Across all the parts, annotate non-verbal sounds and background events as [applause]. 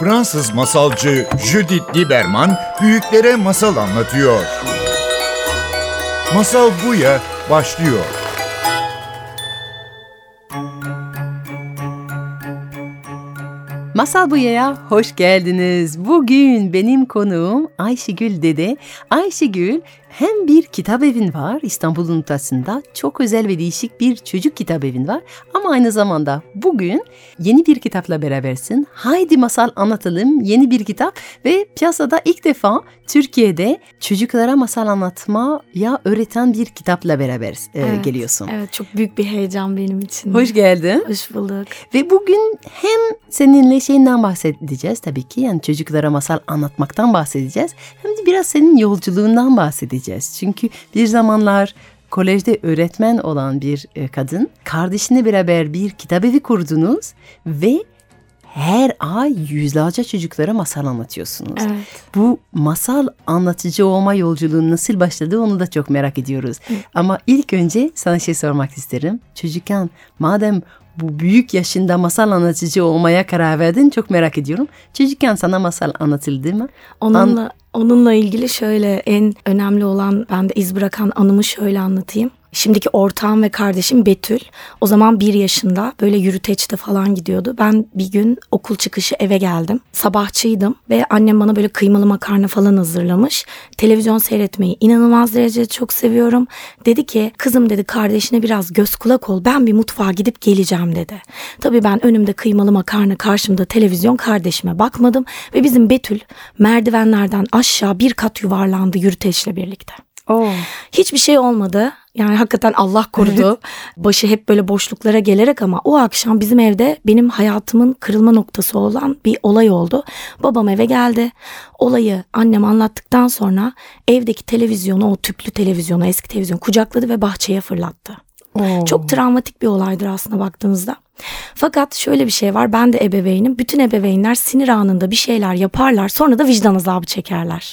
Fransız masalcı Judith Lieberman büyüklere masal anlatıyor. Masal Buya başlıyor. Masal Buya'ya hoş geldiniz. Bugün benim konuğum Ayşegül Dede. Ayşegül hem bir kitap evin var İstanbul'un ortasında. Çok özel ve değişik bir çocuk kitap evin var. Ama aynı zamanda bugün yeni bir kitapla berabersin. Haydi masal anlatalım yeni bir kitap ve piyasada ilk defa Türkiye'de çocuklara masal anlatmaya öğreten bir kitapla beraber e, Evet, geliyorsun. Evet çok büyük bir heyecan benim için. Hoş geldin. Hoş bulduk. Ve bugün hem seninle şeyinden bahsedeceğiz tabii ki. Yani çocuklara masal anlatmaktan bahsedeceğiz. Hem de biraz senin yolculuğundan bahsedeceğiz. Çünkü bir zamanlar kolejde öğretmen olan bir e, kadın kardeşine beraber bir kitabevi kurdunuz ve her ay yüzlerce çocuklara masal anlatıyorsunuz. Evet. Bu masal anlatıcı olma yolculuğu nasıl başladı onu da çok merak ediyoruz. Ama ilk önce sana şey sormak isterim. Çocukken madem bu büyük yaşında masal anlatıcı olmaya karar verdin çok merak ediyorum. Çocukken sana masal anlatıldı mı? Onunla onunla ilgili şöyle en önemli olan bende iz bırakan anımı şöyle anlatayım. Şimdiki ortağım ve kardeşim Betül. O zaman bir yaşında böyle yürüteçte falan gidiyordu. Ben bir gün okul çıkışı eve geldim. Sabahçıydım ve annem bana böyle kıymalı makarna falan hazırlamış. Televizyon seyretmeyi inanılmaz derecede çok seviyorum. Dedi ki kızım dedi kardeşine biraz göz kulak ol. Ben bir mutfağa gidip geleceğim dedi. Tabii ben önümde kıymalı makarna karşımda televizyon kardeşime bakmadım. Ve bizim Betül merdivenlerden aşağı bir kat yuvarlandı yürüteçle birlikte. Oo. Hiçbir şey olmadı. Yani hakikaten Allah korudu. Başı hep böyle boşluklara gelerek ama o akşam bizim evde benim hayatımın kırılma noktası olan bir olay oldu. Babam eve geldi. Olayı annem anlattıktan sonra evdeki televizyonu, o tüplü televizyonu, eski televizyon kucakladı ve bahçeye fırlattı. Çok travmatik bir olaydır aslında baktığınızda. Fakat şöyle bir şey var. Ben de ebeveynim. Bütün ebeveynler sinir anında bir şeyler yaparlar. Sonra da vicdan azabı çekerler.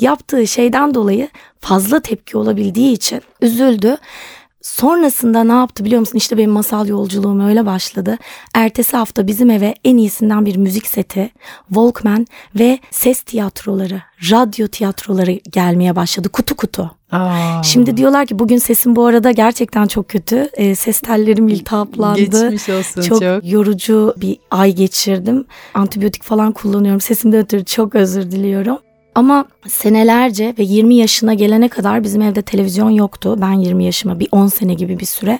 Yaptığı şeyden dolayı fazla tepki olabildiği için üzüldü. Sonrasında ne yaptı biliyor musun? İşte benim masal yolculuğum öyle başladı. Ertesi hafta bizim eve en iyisinden bir müzik seti, Walkman ve ses tiyatroları, radyo tiyatroları gelmeye başladı kutu kutu. Aa. Şimdi diyorlar ki bugün sesim bu arada gerçekten çok kötü. E, ses tellerim iltihaplandı. Geçmiş olsun çok, çok. yorucu bir ay geçirdim. Antibiyotik falan kullanıyorum. Sesimden ötürü çok özür diliyorum. Ama senelerce ve 20 yaşına gelene kadar bizim evde televizyon yoktu. Ben 20 yaşıma bir 10 sene gibi bir süre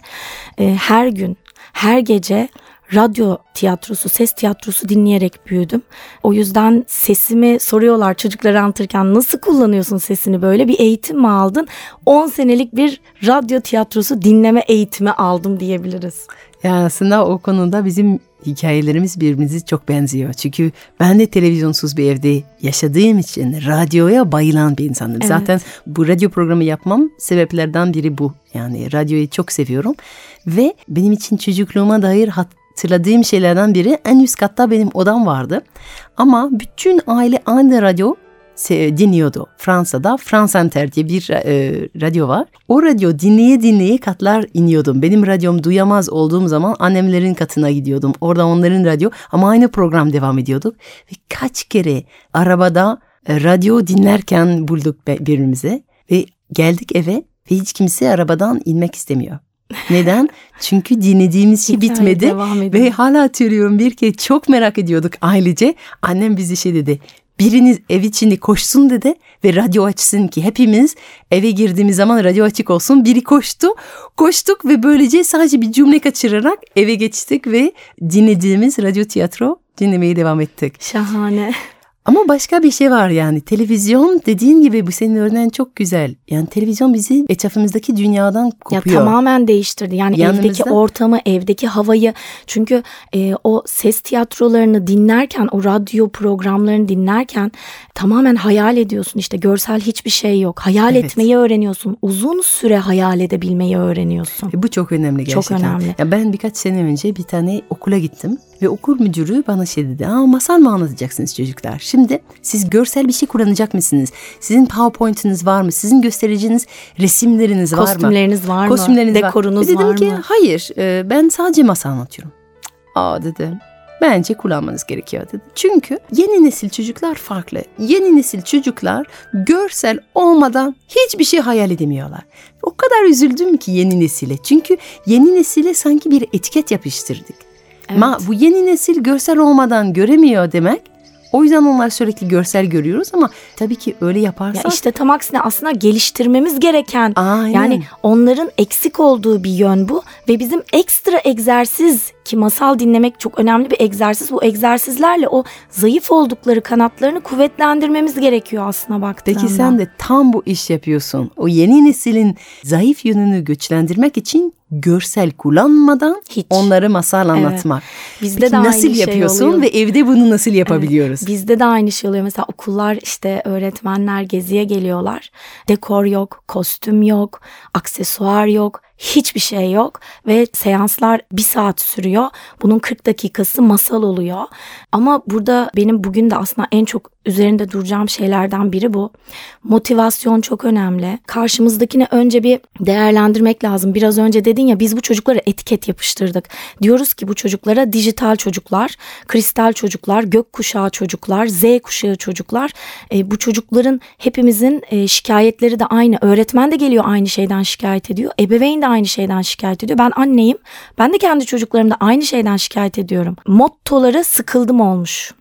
e, her gün, her gece radyo tiyatrosu, ses tiyatrosu dinleyerek büyüdüm. O yüzden sesimi soruyorlar çocukları anlatırken nasıl kullanıyorsun sesini böyle bir eğitim mi aldın? 10 senelik bir radyo tiyatrosu dinleme eğitimi aldım diyebiliriz. Yani aslında o konuda bizim hikayelerimiz birbirimizi çok benziyor. Çünkü ben de televizyonsuz bir evde yaşadığım için radyoya bayılan bir insanım. Evet. Zaten bu radyo programı yapmam sebeplerden biri bu. Yani radyoyu çok seviyorum ve benim için çocukluğuma dair hatırladığım şeylerden biri en üst katta benim odam vardı. Ama bütün aile aynı radyo dinliyordu. Fransa'da France Inter diye bir e, radyo var. O radyo dinleye dinleye katlar iniyordum. Benim radyom duyamaz olduğum zaman annemlerin katına gidiyordum. Orada onların radyo ama aynı program devam ediyordu. Ve kaç kere arabada e, radyo dinlerken bulduk birbirimize ve geldik eve ve hiç kimse arabadan inmek istemiyor. Neden? [laughs] Çünkü dinlediğimiz şey bitmedi ve hala hatırlıyorum bir kez çok merak ediyorduk ailece. Annem bize şey dedi. Biriniz ev içinde koşsun dedi ve radyo açsın ki hepimiz eve girdiğimiz zaman radyo açık olsun. Biri koştu, koştuk ve böylece sadece bir cümle kaçırarak eve geçtik ve dinlediğimiz radyo tiyatro dinlemeye devam ettik. Şahane. Ama başka bir şey var yani televizyon dediğin gibi bu senin örneğin çok güzel. Yani televizyon bizi etrafımızdaki dünyadan kopuyor. Ya tamamen değiştirdi. Yani Yanımızda- evdeki ortamı, evdeki havayı. Çünkü e, o ses tiyatrolarını dinlerken, o radyo programlarını dinlerken tamamen hayal ediyorsun. İşte görsel hiçbir şey yok. Hayal Evet. etmeyi öğreniyorsun. Uzun süre hayal edebilmeyi öğreniyorsun. E, Bu çok önemli Çok gerçekten. önemli. Ya ben birkaç sene önce bir tane okula gittim ve okul müdürü bana şey dedi. Aa masal mı anlatacaksınız çocuklar? Şimdi siz görsel bir şey kullanacak mısınız? Sizin PowerPoint'iniz var mı? Sizin göstereceğiniz resimleriniz var mı? Kostümleriniz var mı? Kostümleriniz var. Dekorunuz Ve dedim var ki mı? hayır e, ben sadece masal anlatıyorum. Aa dedim. bence kullanmanız gerekiyor dedi. Çünkü yeni nesil çocuklar farklı. Yeni nesil çocuklar görsel olmadan hiçbir şey hayal edemiyorlar. O kadar üzüldüm ki yeni nesile. Çünkü yeni nesile sanki bir etiket yapıştırdık. Ama bu yeni nesil görsel olmadan göremiyor demek. O yüzden onlar sürekli görsel görüyoruz ama tabii ki öyle Ya yaparsak işte tam aksine aslında geliştirmemiz gereken Aynen. yani onların eksik olduğu bir yön bu ve bizim ekstra egzersiz ki masal dinlemek çok önemli bir egzersiz. Bu egzersizlerle o zayıf oldukları kanatlarını kuvvetlendirmemiz gerekiyor aslına baktığında. Peki sen de tam bu iş yapıyorsun. O yeni neslin zayıf yönünü güçlendirmek için görsel kullanmadan Hiç. onları masal Evet. anlatmak. Bizde Peki de aynı nasıl şey yapıyorsun oluyor. ve evde bunu nasıl yapabiliyoruz? Bizde de aynı şey oluyor. Mesela okullar işte öğretmenler geziye geliyorlar. Dekor yok, kostüm yok, aksesuar yok, hiçbir şey yok ve seanslar bir saat sürüyor. Bunun 40 dakikası masal oluyor. Ama burada benim bugün de aslında en çok üzerinde duracağım şeylerden biri bu. Motivasyon çok önemli. Karşımızdakini önce bir değerlendirmek lazım. Biraz önce dedin ya biz bu çocuklara etiket yapıştırdık. Diyoruz ki bu çocuklara dijital çocuklar, kristal çocuklar, gökkuşağı çocuklar, Z kuşağı çocuklar. E, bu çocukların hepimizin e, şikayetleri de aynı. Öğretmen de geliyor aynı şeyden şikayet ediyor. Ebeveyn de aynı şeyden şikayet ediyor. Ben anneyim. Ben de kendi çocuklarımda aynı şeyden şikayet ediyorum. Mottoları sıkıldım olmuş.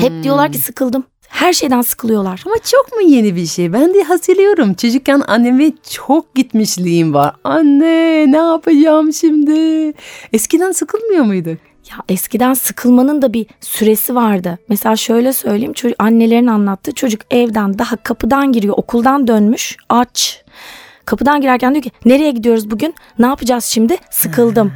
Hep diyorlar ki sıkıldım. Her şeyden sıkılıyorlar. Ama çok mu yeni bir şey? Ben de hatırlıyorum. Çocukken anneme çok gitmişliğim var. Anne ne yapacağım şimdi? Eskiden sıkılmıyor muyduk? Ya eskiden sıkılmanın da bir süresi vardı. Mesela şöyle söyleyeyim. Çocuk, annelerin anlattığı çocuk evden daha kapıdan giriyor. Okuldan dönmüş aç. Kapıdan girerken diyor ki nereye gidiyoruz bugün? Ne yapacağız şimdi? Sıkıldım.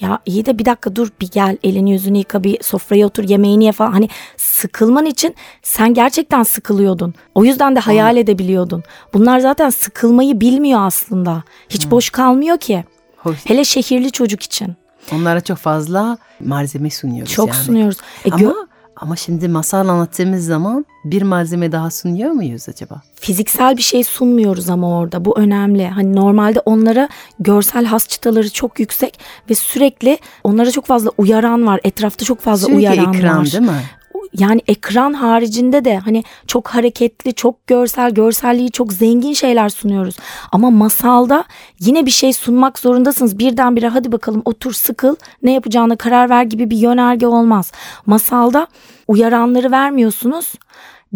Ya iyi de bir dakika dur bir gel elini yüzünü yıka bir sofraya otur yemeğini ye falan. Hani sıkılman için sen gerçekten sıkılıyordun. O yüzden de hayal edebiliyordun. Bunlar zaten sıkılmayı bilmiyor aslında. Hiç boş kalmıyor ki. Hoş. Hele şehirli çocuk için. Onlara çok fazla malzeme sunuyoruz Çok yani. sunuyoruz. E, Ama, gö- ama şimdi masal anlattığımız zaman bir malzeme daha sunuyor muyuz acaba? fiziksel bir şey sunmuyoruz ama orada bu önemli. Hani normalde onlara görsel has çıtaları çok yüksek ve sürekli onlara çok fazla uyaran var. Etrafta çok fazla Sürekli uyaran ekran var. değil mi? Yani ekran haricinde de hani çok hareketli, çok görsel, görselliği çok zengin şeyler sunuyoruz. Ama masalda yine bir şey sunmak zorundasınız. Birdenbire hadi bakalım otur sıkıl ne yapacağına karar ver gibi bir yönerge olmaz. Masalda uyaranları vermiyorsunuz.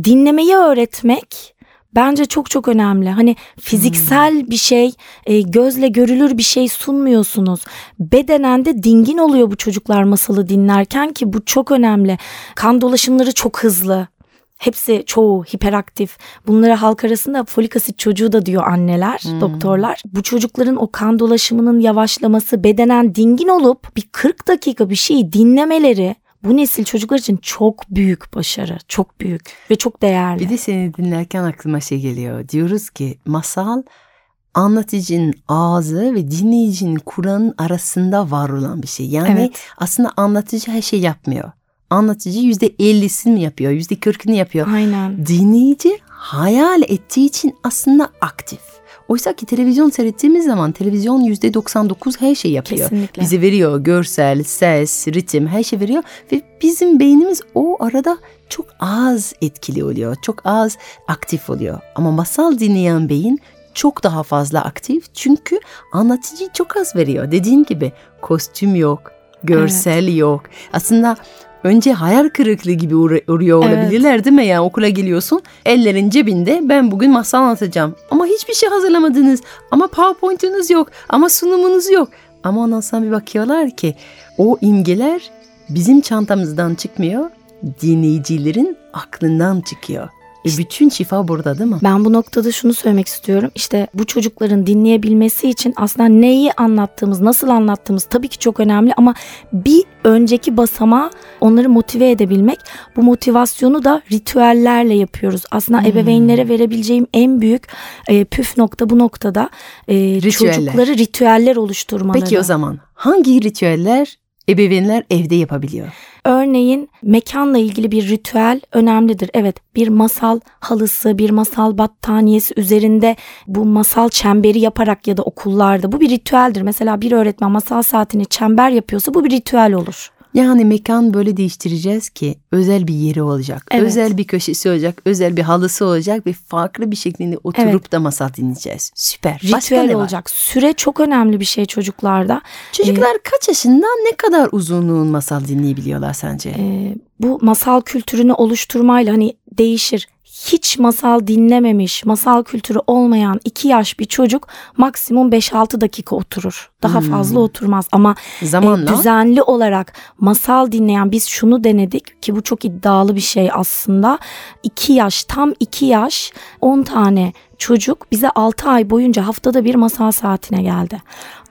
Dinlemeyi öğretmek bence çok çok önemli. Hani fiziksel bir şey, e, gözle görülür bir şey sunmuyorsunuz. Bedenen de dingin oluyor bu çocuklar masalı dinlerken ki bu çok önemli. Kan dolaşımları çok hızlı. Hepsi çoğu hiperaktif. Bunlara halk arasında folik asit çocuğu da diyor anneler, doktorlar. Bu çocukların o kan dolaşımının yavaşlaması, bedenen dingin olup bir 40 dakika bir şeyi dinlemeleri bu nesil çocuklar için çok büyük başarı. Çok büyük ve çok değerli. Bir de seni dinlerken aklıma şey geliyor. Diyoruz ki masal anlatıcının ağzı ve dinleyicinin Kur'an'ın arasında var olan bir şey. Yani Evet. aslında anlatıcı her şey yapmıyor. Anlatıcı yüzde ellisini yapıyor, yüzde kırkını yapıyor. Aynen. Dinleyici hayal ettiği için aslında aktif. Oysa ki televizyon seyrettiğimiz zaman televizyon yüzde 99 her şey yapıyor. Kesinlikle. Bize veriyor görsel, ses, ritim her şey veriyor ve bizim beynimiz o arada çok az etkili oluyor. Çok az aktif oluyor. Ama masal dinleyen beyin çok daha fazla aktif çünkü anlatıcı çok az veriyor. Dediğin gibi kostüm yok, görsel yok. Aslında önce hayal kırıklığı gibi uğruyor Evet. olabilirler değil mi? Yani okula geliyorsun ellerin cebinde ben bugün masal anlatacağım. Ama hiçbir şey hazırlamadınız. Ama PowerPoint'unuz yok. Ama sunumunuz yok. Ama ondan sonra bir bakıyorlar ki o imgeler bizim çantamızdan çıkmıyor. Dinleyicilerin aklından çıkıyor. E bütün şifa burada değil mi? Ben bu noktada şunu söylemek istiyorum. İşte bu çocukların dinleyebilmesi için aslında neyi anlattığımız, nasıl anlattığımız tabii ki çok önemli ama bir önceki basamağı onları motive edebilmek. Bu motivasyonu da ritüellerle yapıyoruz. Aslında Hmm. ebeveynlere verebileceğim en büyük e, püf nokta bu noktada e, Ritüeller. çocukları ritüeller oluşturmaları. Peki o zaman hangi ritüeller ebeveynler evde yapabiliyor? Örneğin mekanla ilgili bir ritüel önemlidir. Evet bir masal halısı, bir masal battaniyesi üzerinde bu masal çemberi yaparak ya da okullarda bu bir ritüeldir. Mesela bir öğretmen masal saatini çember yapıyorsa bu bir ritüel olur. Yani mekan böyle değiştireceğiz ki özel bir yeri olacak. Evet. Özel bir köşesi olacak. Özel bir halısı olacak ve farklı bir şekilde oturup da masal dinleyeceğiz. Süper. Başka Ritüel ne var? olacak. Süre çok önemli bir şey çocuklarda. Çocuklar kaç yaşında ne kadar uzunluğun masal dinleyebiliyorlar sence? Ee, bu masal kültürünü oluşturmayla hani değişir. Hiç masal dinlememiş, masal kültürü olmayan 2 yaş bir çocuk maksimum 5-6 dakika oturur. Daha Hmm. fazla oturmaz ama e, Zamanla düzenli olarak masal dinleyen biz şunu denedik ki bu çok iddialı bir şey aslında. 2 yaş tam 2 yaş 10 tane çocuk bize 6 ay boyunca haftada bir masal saatine geldi.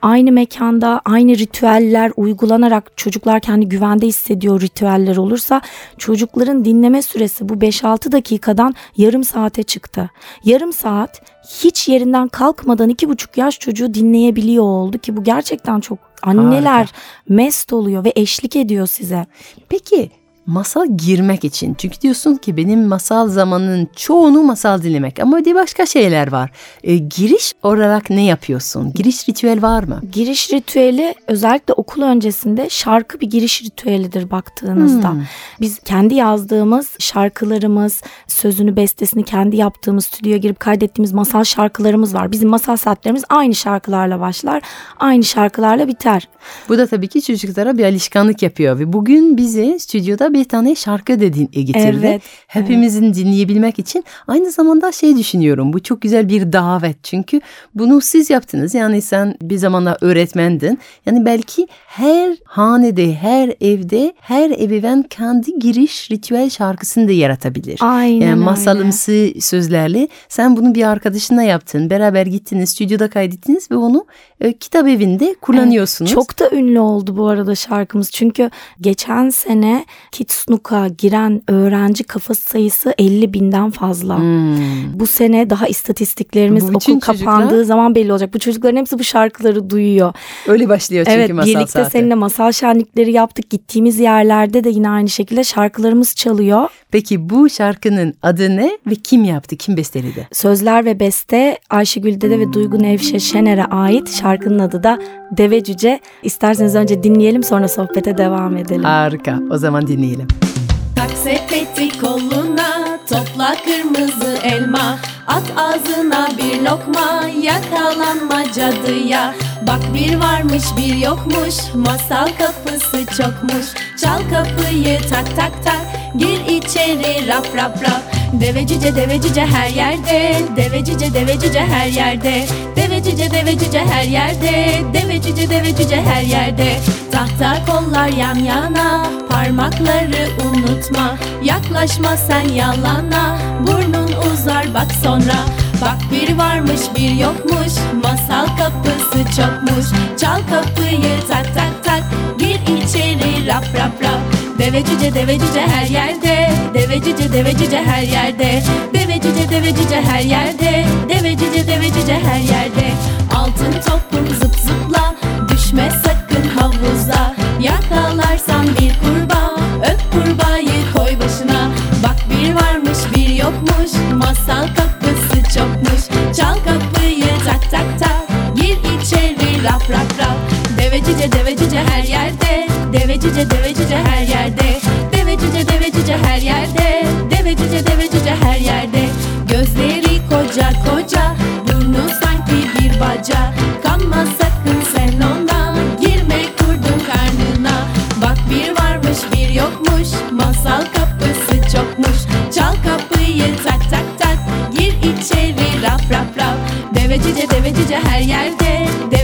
Aynı mekanda aynı ritüeller uygulanarak çocuklar kendi güvende hissediyor ritüeller olursa çocukların dinleme süresi bu 5-6 dakikadan yarım saate çıktı. Yarım saat hiç yerinden kalkmadan iki buçuk yaş çocuğu dinleyebiliyor oldu ki bu gerçekten çok anneler Harika. mest oluyor ve eşlik ediyor size. Peki masal girmek için çünkü diyorsun ki benim masal zamanının çoğunu masal dinlemek ama de başka şeyler var. E, giriş olarak ne yapıyorsun? Giriş ritüel var mı? Giriş ritüeli özellikle okul öncesinde şarkı bir giriş ritüelidir baktığınızda. Hmm. Biz kendi yazdığımız şarkılarımız, sözünü bestesini kendi yaptığımız stüdyoya girip kaydettiğimiz masal şarkılarımız var. Bizim masal saatlerimiz aynı şarkılarla başlar, aynı şarkılarla biter. Bu da tabii ki çocuklara bir alışkanlık yapıyor ve bugün bize stüdyoda bir tane şarkı da din- getirdi. Evet, Hepimizin dinleyebilmek için aynı zamanda şey düşünüyorum. Bu çok güzel bir davet çünkü bunu siz yaptınız. Yani sen bir zamanlar öğretmendin. Yani belki her hanede, her evde, her ebeveyn kendi giriş ritüel şarkısını da yaratabilir. Aynen Yani öyle. masalımsı sözlerle sen bunu bir arkadaşınla yaptın. Beraber gittiniz, stüdyoda kaydettiniz ve onu e, kitap evinde kullanıyorsunuz. Çok da ünlü oldu bu arada şarkımız. Çünkü geçen sene Kitsnuka giren öğrenci kafası sayısı 50 binden fazla. Hmm. Bu sene daha istatistiklerimiz Bu okul kapandığı çocuklar- zaman belli olacak. Bu çocukların hepsi bu şarkıları duyuyor. Öyle başlıyor çünkü evet masal birlikte saati. seninle masal şenlikleri yaptık. Gittiğimiz yerlerde de yine aynı şekilde şarkılarımız çalıyor. Peki bu şarkının adı ne ve kim yaptı, kim besteledi? Sözler ve beste Ayşegül Dede ve Duygu Nevşe Şener'e ait. Şarkının adı da Deve Cüce. İsterseniz önce dinleyelim sonra sohbete devam edelim. Harika. O zaman dinleyelim. Tak sepeti koluna topla kırmızı elma. At ağzına bir lokma yakalanma cadıya. Bak bir varmış bir yokmuş masal kapısı çokmuş. Çal kapıyı tak tak tak gir içeri rap rap rap. Deve cüce deve cüce her yerde. Deve cüce deve cüce her yerde. Deve cüce deve cüce her yerde. Deve cüce deve cüce her yerde. Tahta kollar yan yana Parmakları unutma Yaklaşma sen yalana. Burnun uzar bak sonra. Bak bir varmış bir yokmuş. Masal kapısı çokmuş. Çal kapıyı tak tak tak. Gir içeri rap rap rap. Deve cüce deve cüce her yerde. Deve cüce deve cüce her yerde. Deve cüce deve cüce her yerde. Deve cüce deve cüce her yerde. Altın topum zıp zıpla. Düşme sakın rap rap rap. Deve cüce deve cüce her yerde. Deve cüce deve cüce her yerde. Deve cüce deve cüce her yerde. Deve cüce deve cüce her yerde. Gözleri koca koca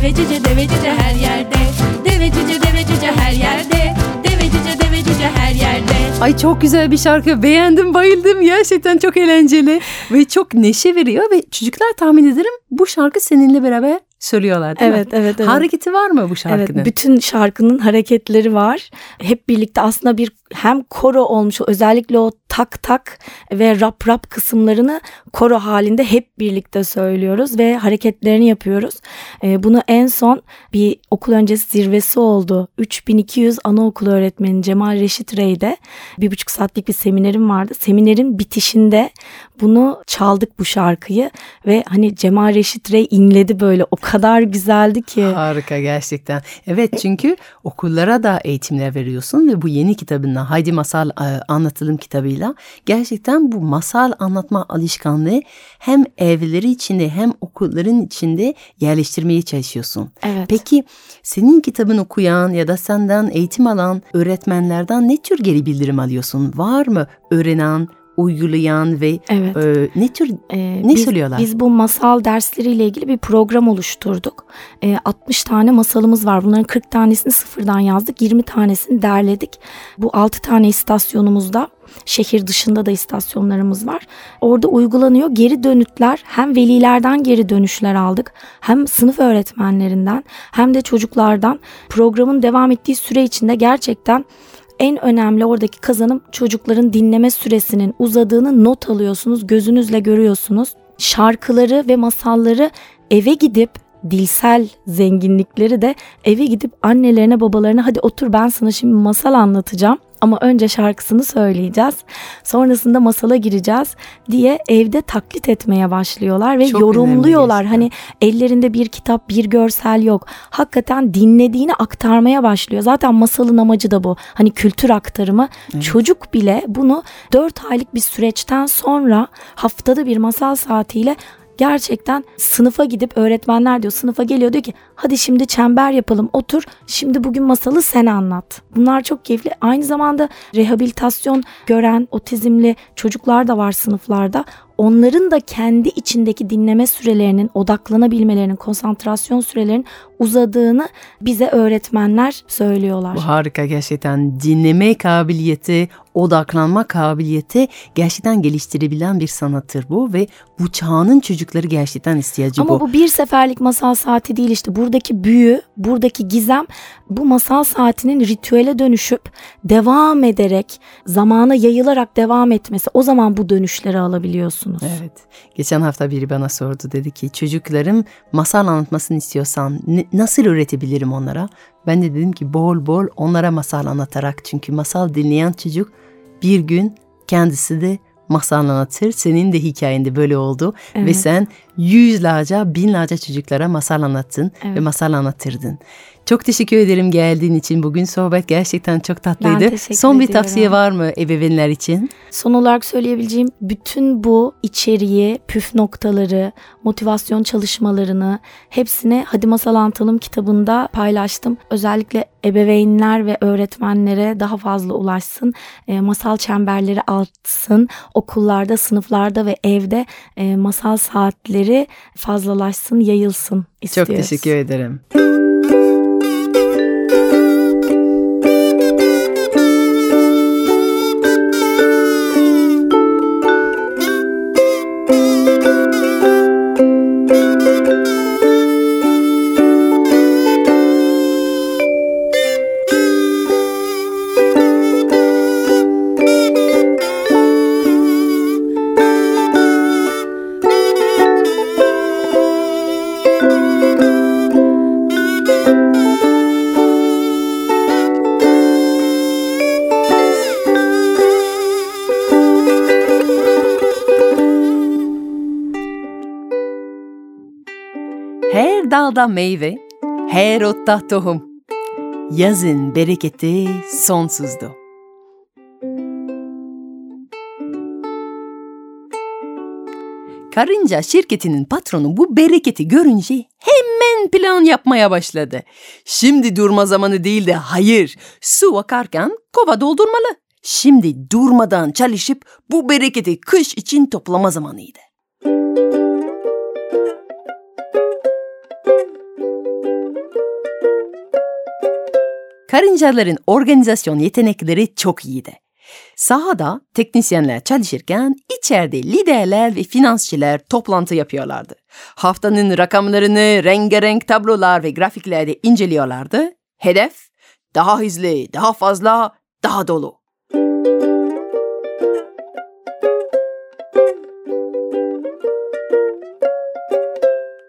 yerde Deve cüce deve cüce her yerde Deve cüce deve cüce her yerde Deve cüce deve cüce her yerde Ay çok güzel bir şarkı. Beğendim, bayıldım. Gerçekten çok eğlenceli ve çok neşe veriyor ve çocuklar tahmin ederim bu şarkı seninle beraber söylüyorlar değil mi? Evet, evet, evet. Hareketi var mı bu şarkının? Evet, bütün şarkının hareketleri var. Hep birlikte aslında bir hem koro olmuş özellikle o tak tak ve rap rap kısımlarını koro halinde hep birlikte söylüyoruz ve hareketlerini yapıyoruz. E, bunu en son bir okul öncesi zirvesi oldu. 3200 anaokulu öğretmeni Cemal Reşit Rey'de bir buçuk saatlik bir seminerim vardı. Seminerin bitişinde bunu çaldık bu şarkıyı ve hani Cemal Reşit Rey inledi böyle o kadar güzeldi ki. Harika gerçekten. Evet çünkü okullara da eğitimler veriyorsun ve bu yeni kitabınla Haydi Masal e, Anlatılım kitabıyla gerçekten bu masal anlatma alışkanlığı hem evleri içinde hem okulların içinde yerleştirmeye çalışıyorsun. Evet. Peki senin kitabını okuyan ya da senden eğitim alan öğretmenlerden ne tür geri bildirim alıyorsun? Var mı öğrenen, uygulayan ve Evet. e, ne tür Ee, Ne biz, söylüyorlar? Biz bu masal dersleriyle ilgili bir program oluşturduk. Ee, 60 tane masalımız var. Bunların 40 tanesini sıfırdan yazdık. 20 tanesini derledik. Bu 6 tane istasyonumuzda şehir dışında da istasyonlarımız var. Orada uygulanıyor. Geri dönütler hem velilerden geri dönüşler aldık. Hem sınıf öğretmenlerinden hem de çocuklardan. Programın devam ettiği süre içinde gerçekten en önemli oradaki kazanım çocukların dinleme süresinin uzadığını not alıyorsunuz, gözünüzle görüyorsunuz. Şarkıları ve masalları eve gidip dilsel zenginlikleri de eve gidip annelerine babalarına hadi otur ben sana şimdi masal anlatacağım ama önce şarkısını söyleyeceğiz. Sonrasında masala gireceğiz diye evde taklit etmeye başlıyorlar ve Çok yorumluyorlar. Hani ellerinde bir kitap, bir görsel yok. Hakikaten dinlediğini aktarmaya başlıyor. Zaten masalın amacı da bu. Hani kültür aktarımı. Çocuk bile bunu 4 aylık bir süreçten sonra haftada bir masal saatiyle gerçekten sınıfa gidip öğretmenler diyor sınıfa geliyor diyor ki hadi şimdi çember yapalım otur şimdi bugün masalı sen anlat. Bunlar çok keyifli. Aynı zamanda rehabilitasyon gören otizmli çocuklar da var sınıflarda. Onların da kendi içindeki dinleme sürelerinin, odaklanabilmelerinin, konsantrasyon sürelerinin uzadığını bize öğretmenler söylüyorlar. Bu harika gerçekten dinleme kabiliyeti, odaklanma kabiliyeti gerçekten geliştirebilen bir sanattır bu ve bu çağının çocukları gerçekten ihtiyacı Ama bu. bu bir seferlik masal saati değil işte buradaki büyü, buradaki gizem bu masal saatinin ritüele dönüşüp devam ederek zamana yayılarak devam etmesi. O zaman bu dönüşleri alabiliyorsunuz. Evet. Geçen hafta biri bana sordu dedi ki çocuklarım masal anlatmasını istiyorsan ne- nasıl öğretebilirim onlara? Ben de dedim ki bol bol onlara masal anlatarak çünkü masal dinleyen çocuk bir gün kendisi de masal anlatır. Senin de hikayende böyle oldu ve Evet. sen yüzlerce, binlerce çocuklara masal anlattın ve Evet. masal anlatırdın. Çok teşekkür ederim geldiğin için. Bugün sohbet gerçekten çok tatlıydı. teşekkür Son bir ediyorum. tavsiye var mı ebeveynler için? Son olarak söyleyebileceğim bütün bu içeriği, püf noktaları, motivasyon çalışmalarını hepsini Hadi Masal Anlatalım kitabında paylaştım. Özellikle ebeveynler ve öğretmenlere daha fazla ulaşsın. E, masal çemberleri artsın. Okullarda, sınıflarda ve evde e, masal saatleri fazlalaşsın, yayılsın istiyoruz. Çok teşekkür ederim. Dalda meyve, her otta tohum. Yazın bereketi sonsuzdu. Karınca şirketinin patronu bu bereketi görünce hemen plan yapmaya başladı. Şimdi durma zamanı değil de hayır, su akarken kova doldurmalı. Şimdi durmadan çalışıp bu bereketi kış için toplama zamanıydı. Karıncaların organizasyon yetenekleri çok iyiydi. Sahada teknisyenler çalışırken içeride liderler ve finansçılar toplantı yapıyorlardı. Haftanın rakamlarını rengarenk tablolar ve grafiklerde inceliyorlardı. Hedef daha hızlı, daha fazla, daha dolu.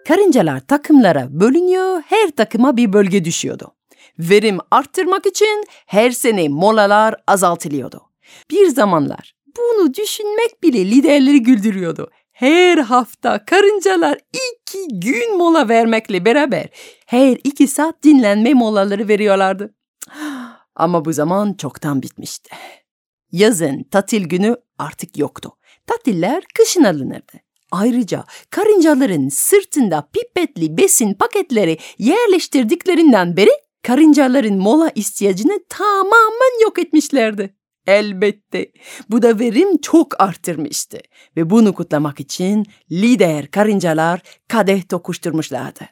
Karıncalar takımlara bölünüyor, her takıma bir bölge düşüyordu. Verim arttırmak için her sene molalar azaltılıyordu. Bir zamanlar bunu düşünmek bile liderleri güldürüyordu. Her hafta karıncalar iki gün mola vermekle beraber her iki saat dinlenme molaları veriyorlardı. Ama bu zaman çoktan bitmişti. Yazın tatil günü artık yoktu. Tatiller kışın alınırdı. Ayrıca karıncaların sırtında pipetli besin paketleri yerleştirdiklerinden beri karıncaların mola ihtiyacını tamamen yok etmişlerdi. Elbette bu da verim çok arttırmıştı ve bunu kutlamak için lider karıncalar kadeh tokuşturmuşlardı.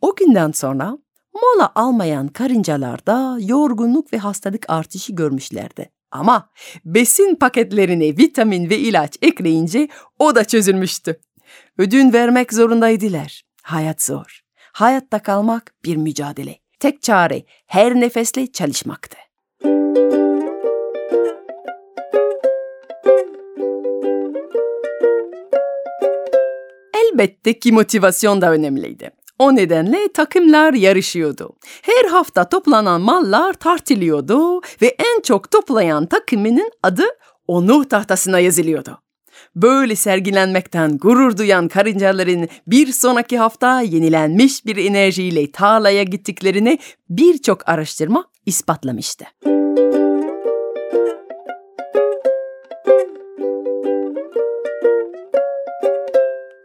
O günden sonra mola almayan karıncalar da yorgunluk ve hastalık artışı görmüşlerdi. Ama besin paketlerine vitamin ve ilaç ekleyince o da çözülmüştü. Ödün vermek zorundaydılar. Hayat zor. Hayatta kalmak bir mücadele. Tek çare her nefesle çalışmaktı. Elbette ki motivasyon da önemliydi. O nedenle takımlar yarışıyordu. Her hafta toplanan mallar tartılıyordu ve en çok toplayan takımının adı onur tahtasına yazılıyordu. Böyle sergilenmekten gurur duyan karıncaların bir sonraki hafta yenilenmiş bir enerjiyle tarlaya gittiklerini birçok araştırma ispatlamıştı.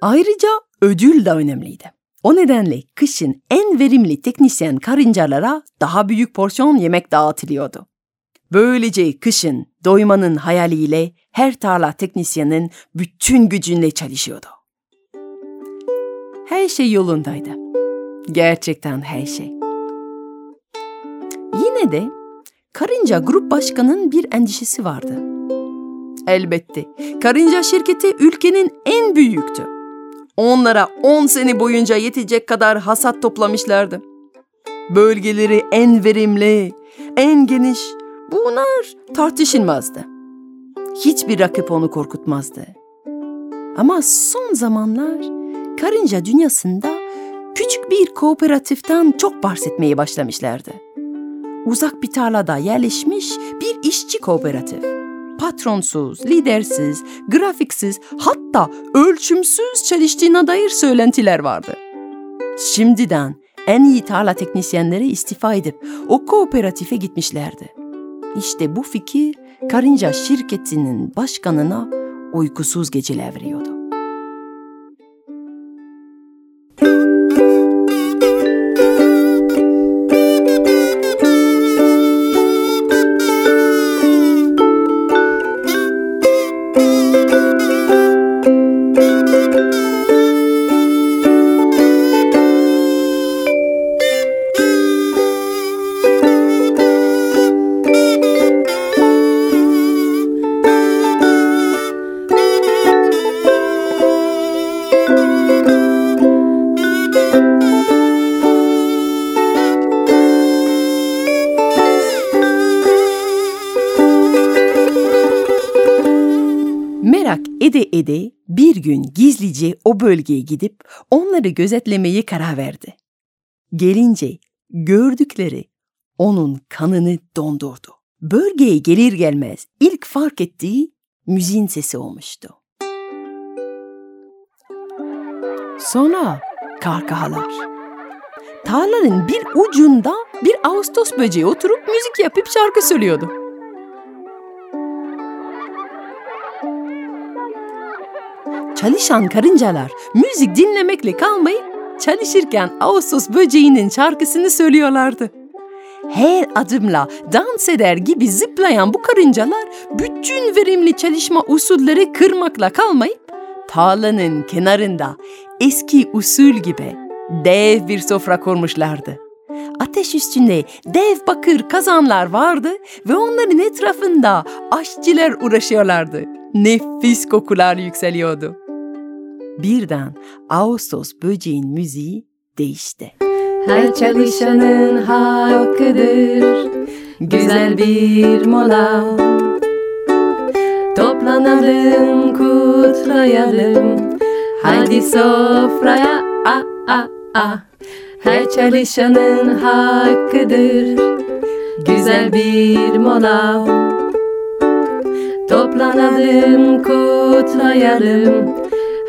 Ayrıca ödül de önemliydi. O nedenle kışın en verimli teknisyen karıncalara daha büyük porsiyon yemek dağıtılıyordu. Böylece kışın doymanın hayaliyle her tarla teknisyenin bütün gücünle çalışıyordu. Her şey yolundaydı. Gerçekten her şey. Yine de karınca grup başkanının bir endişesi vardı. Elbette karınca şirketi ülkenin en büyüktü. Onlara 10 sene boyunca yetecek kadar hasat toplamışlardı. Bölgeleri en verimli, en geniş, bunlar tartışılmazdı. Hiçbir rakip onu korkutmazdı. Ama son zamanlar karınca dünyasında küçük bir kooperatiften çok bahsetmeye başlamışlardı. Uzak bir tarlada yerleşmiş bir işçi kooperatif patronsuz, lidersiz, grafiksiz hatta ölçümsüz çalıştığına dair söylentiler vardı. Şimdiden en iyi tarla teknisyenleri istifa edip o kooperatife gitmişlerdi. İşte bu fikir karınca şirketinin başkanına uykusuz geceler veriyordu. Ede ede bir gün gizlice o bölgeye gidip onları gözetlemeye karar verdi. Gelince gördükleri onun kanını dondurdu. Bölgeye gelir gelmez ilk fark ettiği müziğin sesi olmuştu. Sonra kahkahalar. Tarlanın bir ucunda bir Ağustos böceği oturup müzik yapıp şarkı söylüyordu. Çalışan karıncalar müzik dinlemekle kalmayıp çalışırken Ağustos böceğinin şarkısını söylüyorlardı. Her adımla dans eder gibi zıplayan bu karıncalar bütün verimli çalışma usulleri kırmakla kalmayıp tarlanın kenarında eski usul gibi dev bir sofra kurmuşlardı. Ateş üstünde dev bakır kazanlar vardı ve onların etrafında aşçılar uğraşıyorlardı. Nefis kokular yükseliyordu. Birden Ağustos böceğin müziği değişti. Her çalışanın hakkıdır güzel bir mola. Toplanalım, kutlayalım. Hadi sofraya, a a a Her çalışanın hakkıdır Güzel bir mola Toplanalım kutlayalım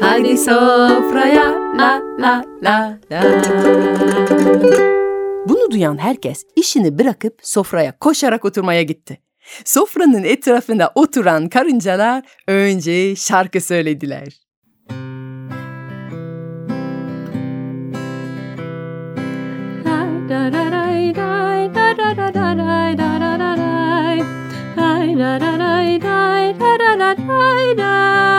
Hadi sofraya la la la la Bunu duyan herkes işini bırakıp sofraya koşarak oturmaya gitti. Sofranın etrafında oturan karıncalar önce şarkı söylediler. Ne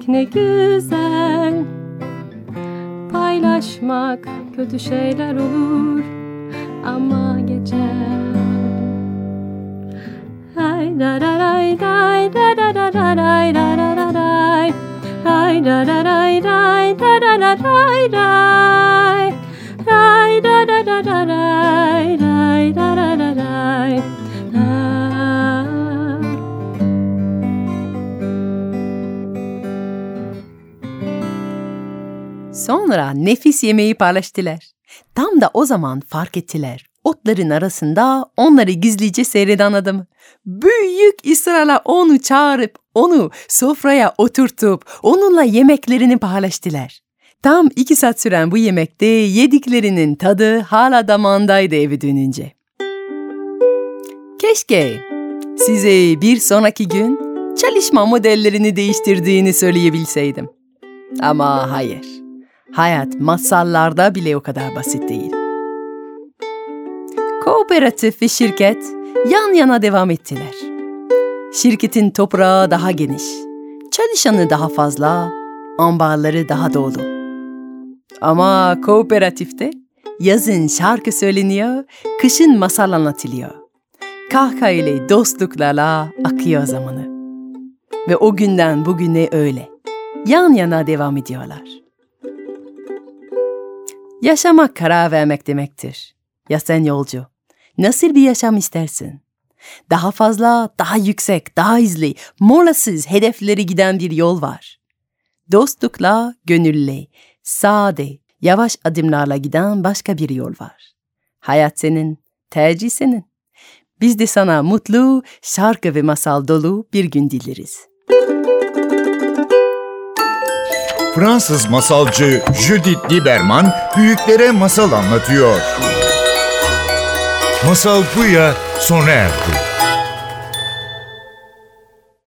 söylemek ne güzel Paylaşmak kötü şeyler olur Sonra nefis yemeği paylaştılar. Tam da o zaman fark ettiler. Otların arasında onları gizlice seyreden adamı. Büyük ısrarla onu çağırıp onu sofraya oturtup onunla yemeklerini paylaştılar. Tam iki saat süren bu yemekte yediklerinin tadı hala damağındaydı eve dönünce. Keşke size bir sonraki gün çalışma modellerini değiştirdiğini söyleyebilseydim. Ama hayır. Hayat masallarda bile o kadar basit değil. Kooperatif ve şirket yan yana devam ettiler. Şirketin toprağı daha geniş, çalışanı daha fazla, ambarları daha dolu. Ama kooperatifte yazın şarkı söyleniyor, kışın masal anlatılıyor. Kahkaha ile dostluklarla akıyor zamanı. Ve o günden bugüne öyle. Yan yana devam ediyorlar. Yaşamak karar vermek demektir. Ya sen yolcu? Nasıl bir yaşam istersin? Daha fazla, daha yüksek, daha hızlı, molasız hedefleri giden bir yol var. Dostlukla, gönülle, sade, yavaş adımlarla giden başka bir yol var. Hayat senin, tercih senin. Biz de sana mutlu, şarkı ve masal dolu bir gün dileriz. Fransız masalcı Judith Lieberman büyüklere masal anlatıyor. Masal bu ya sona erdi.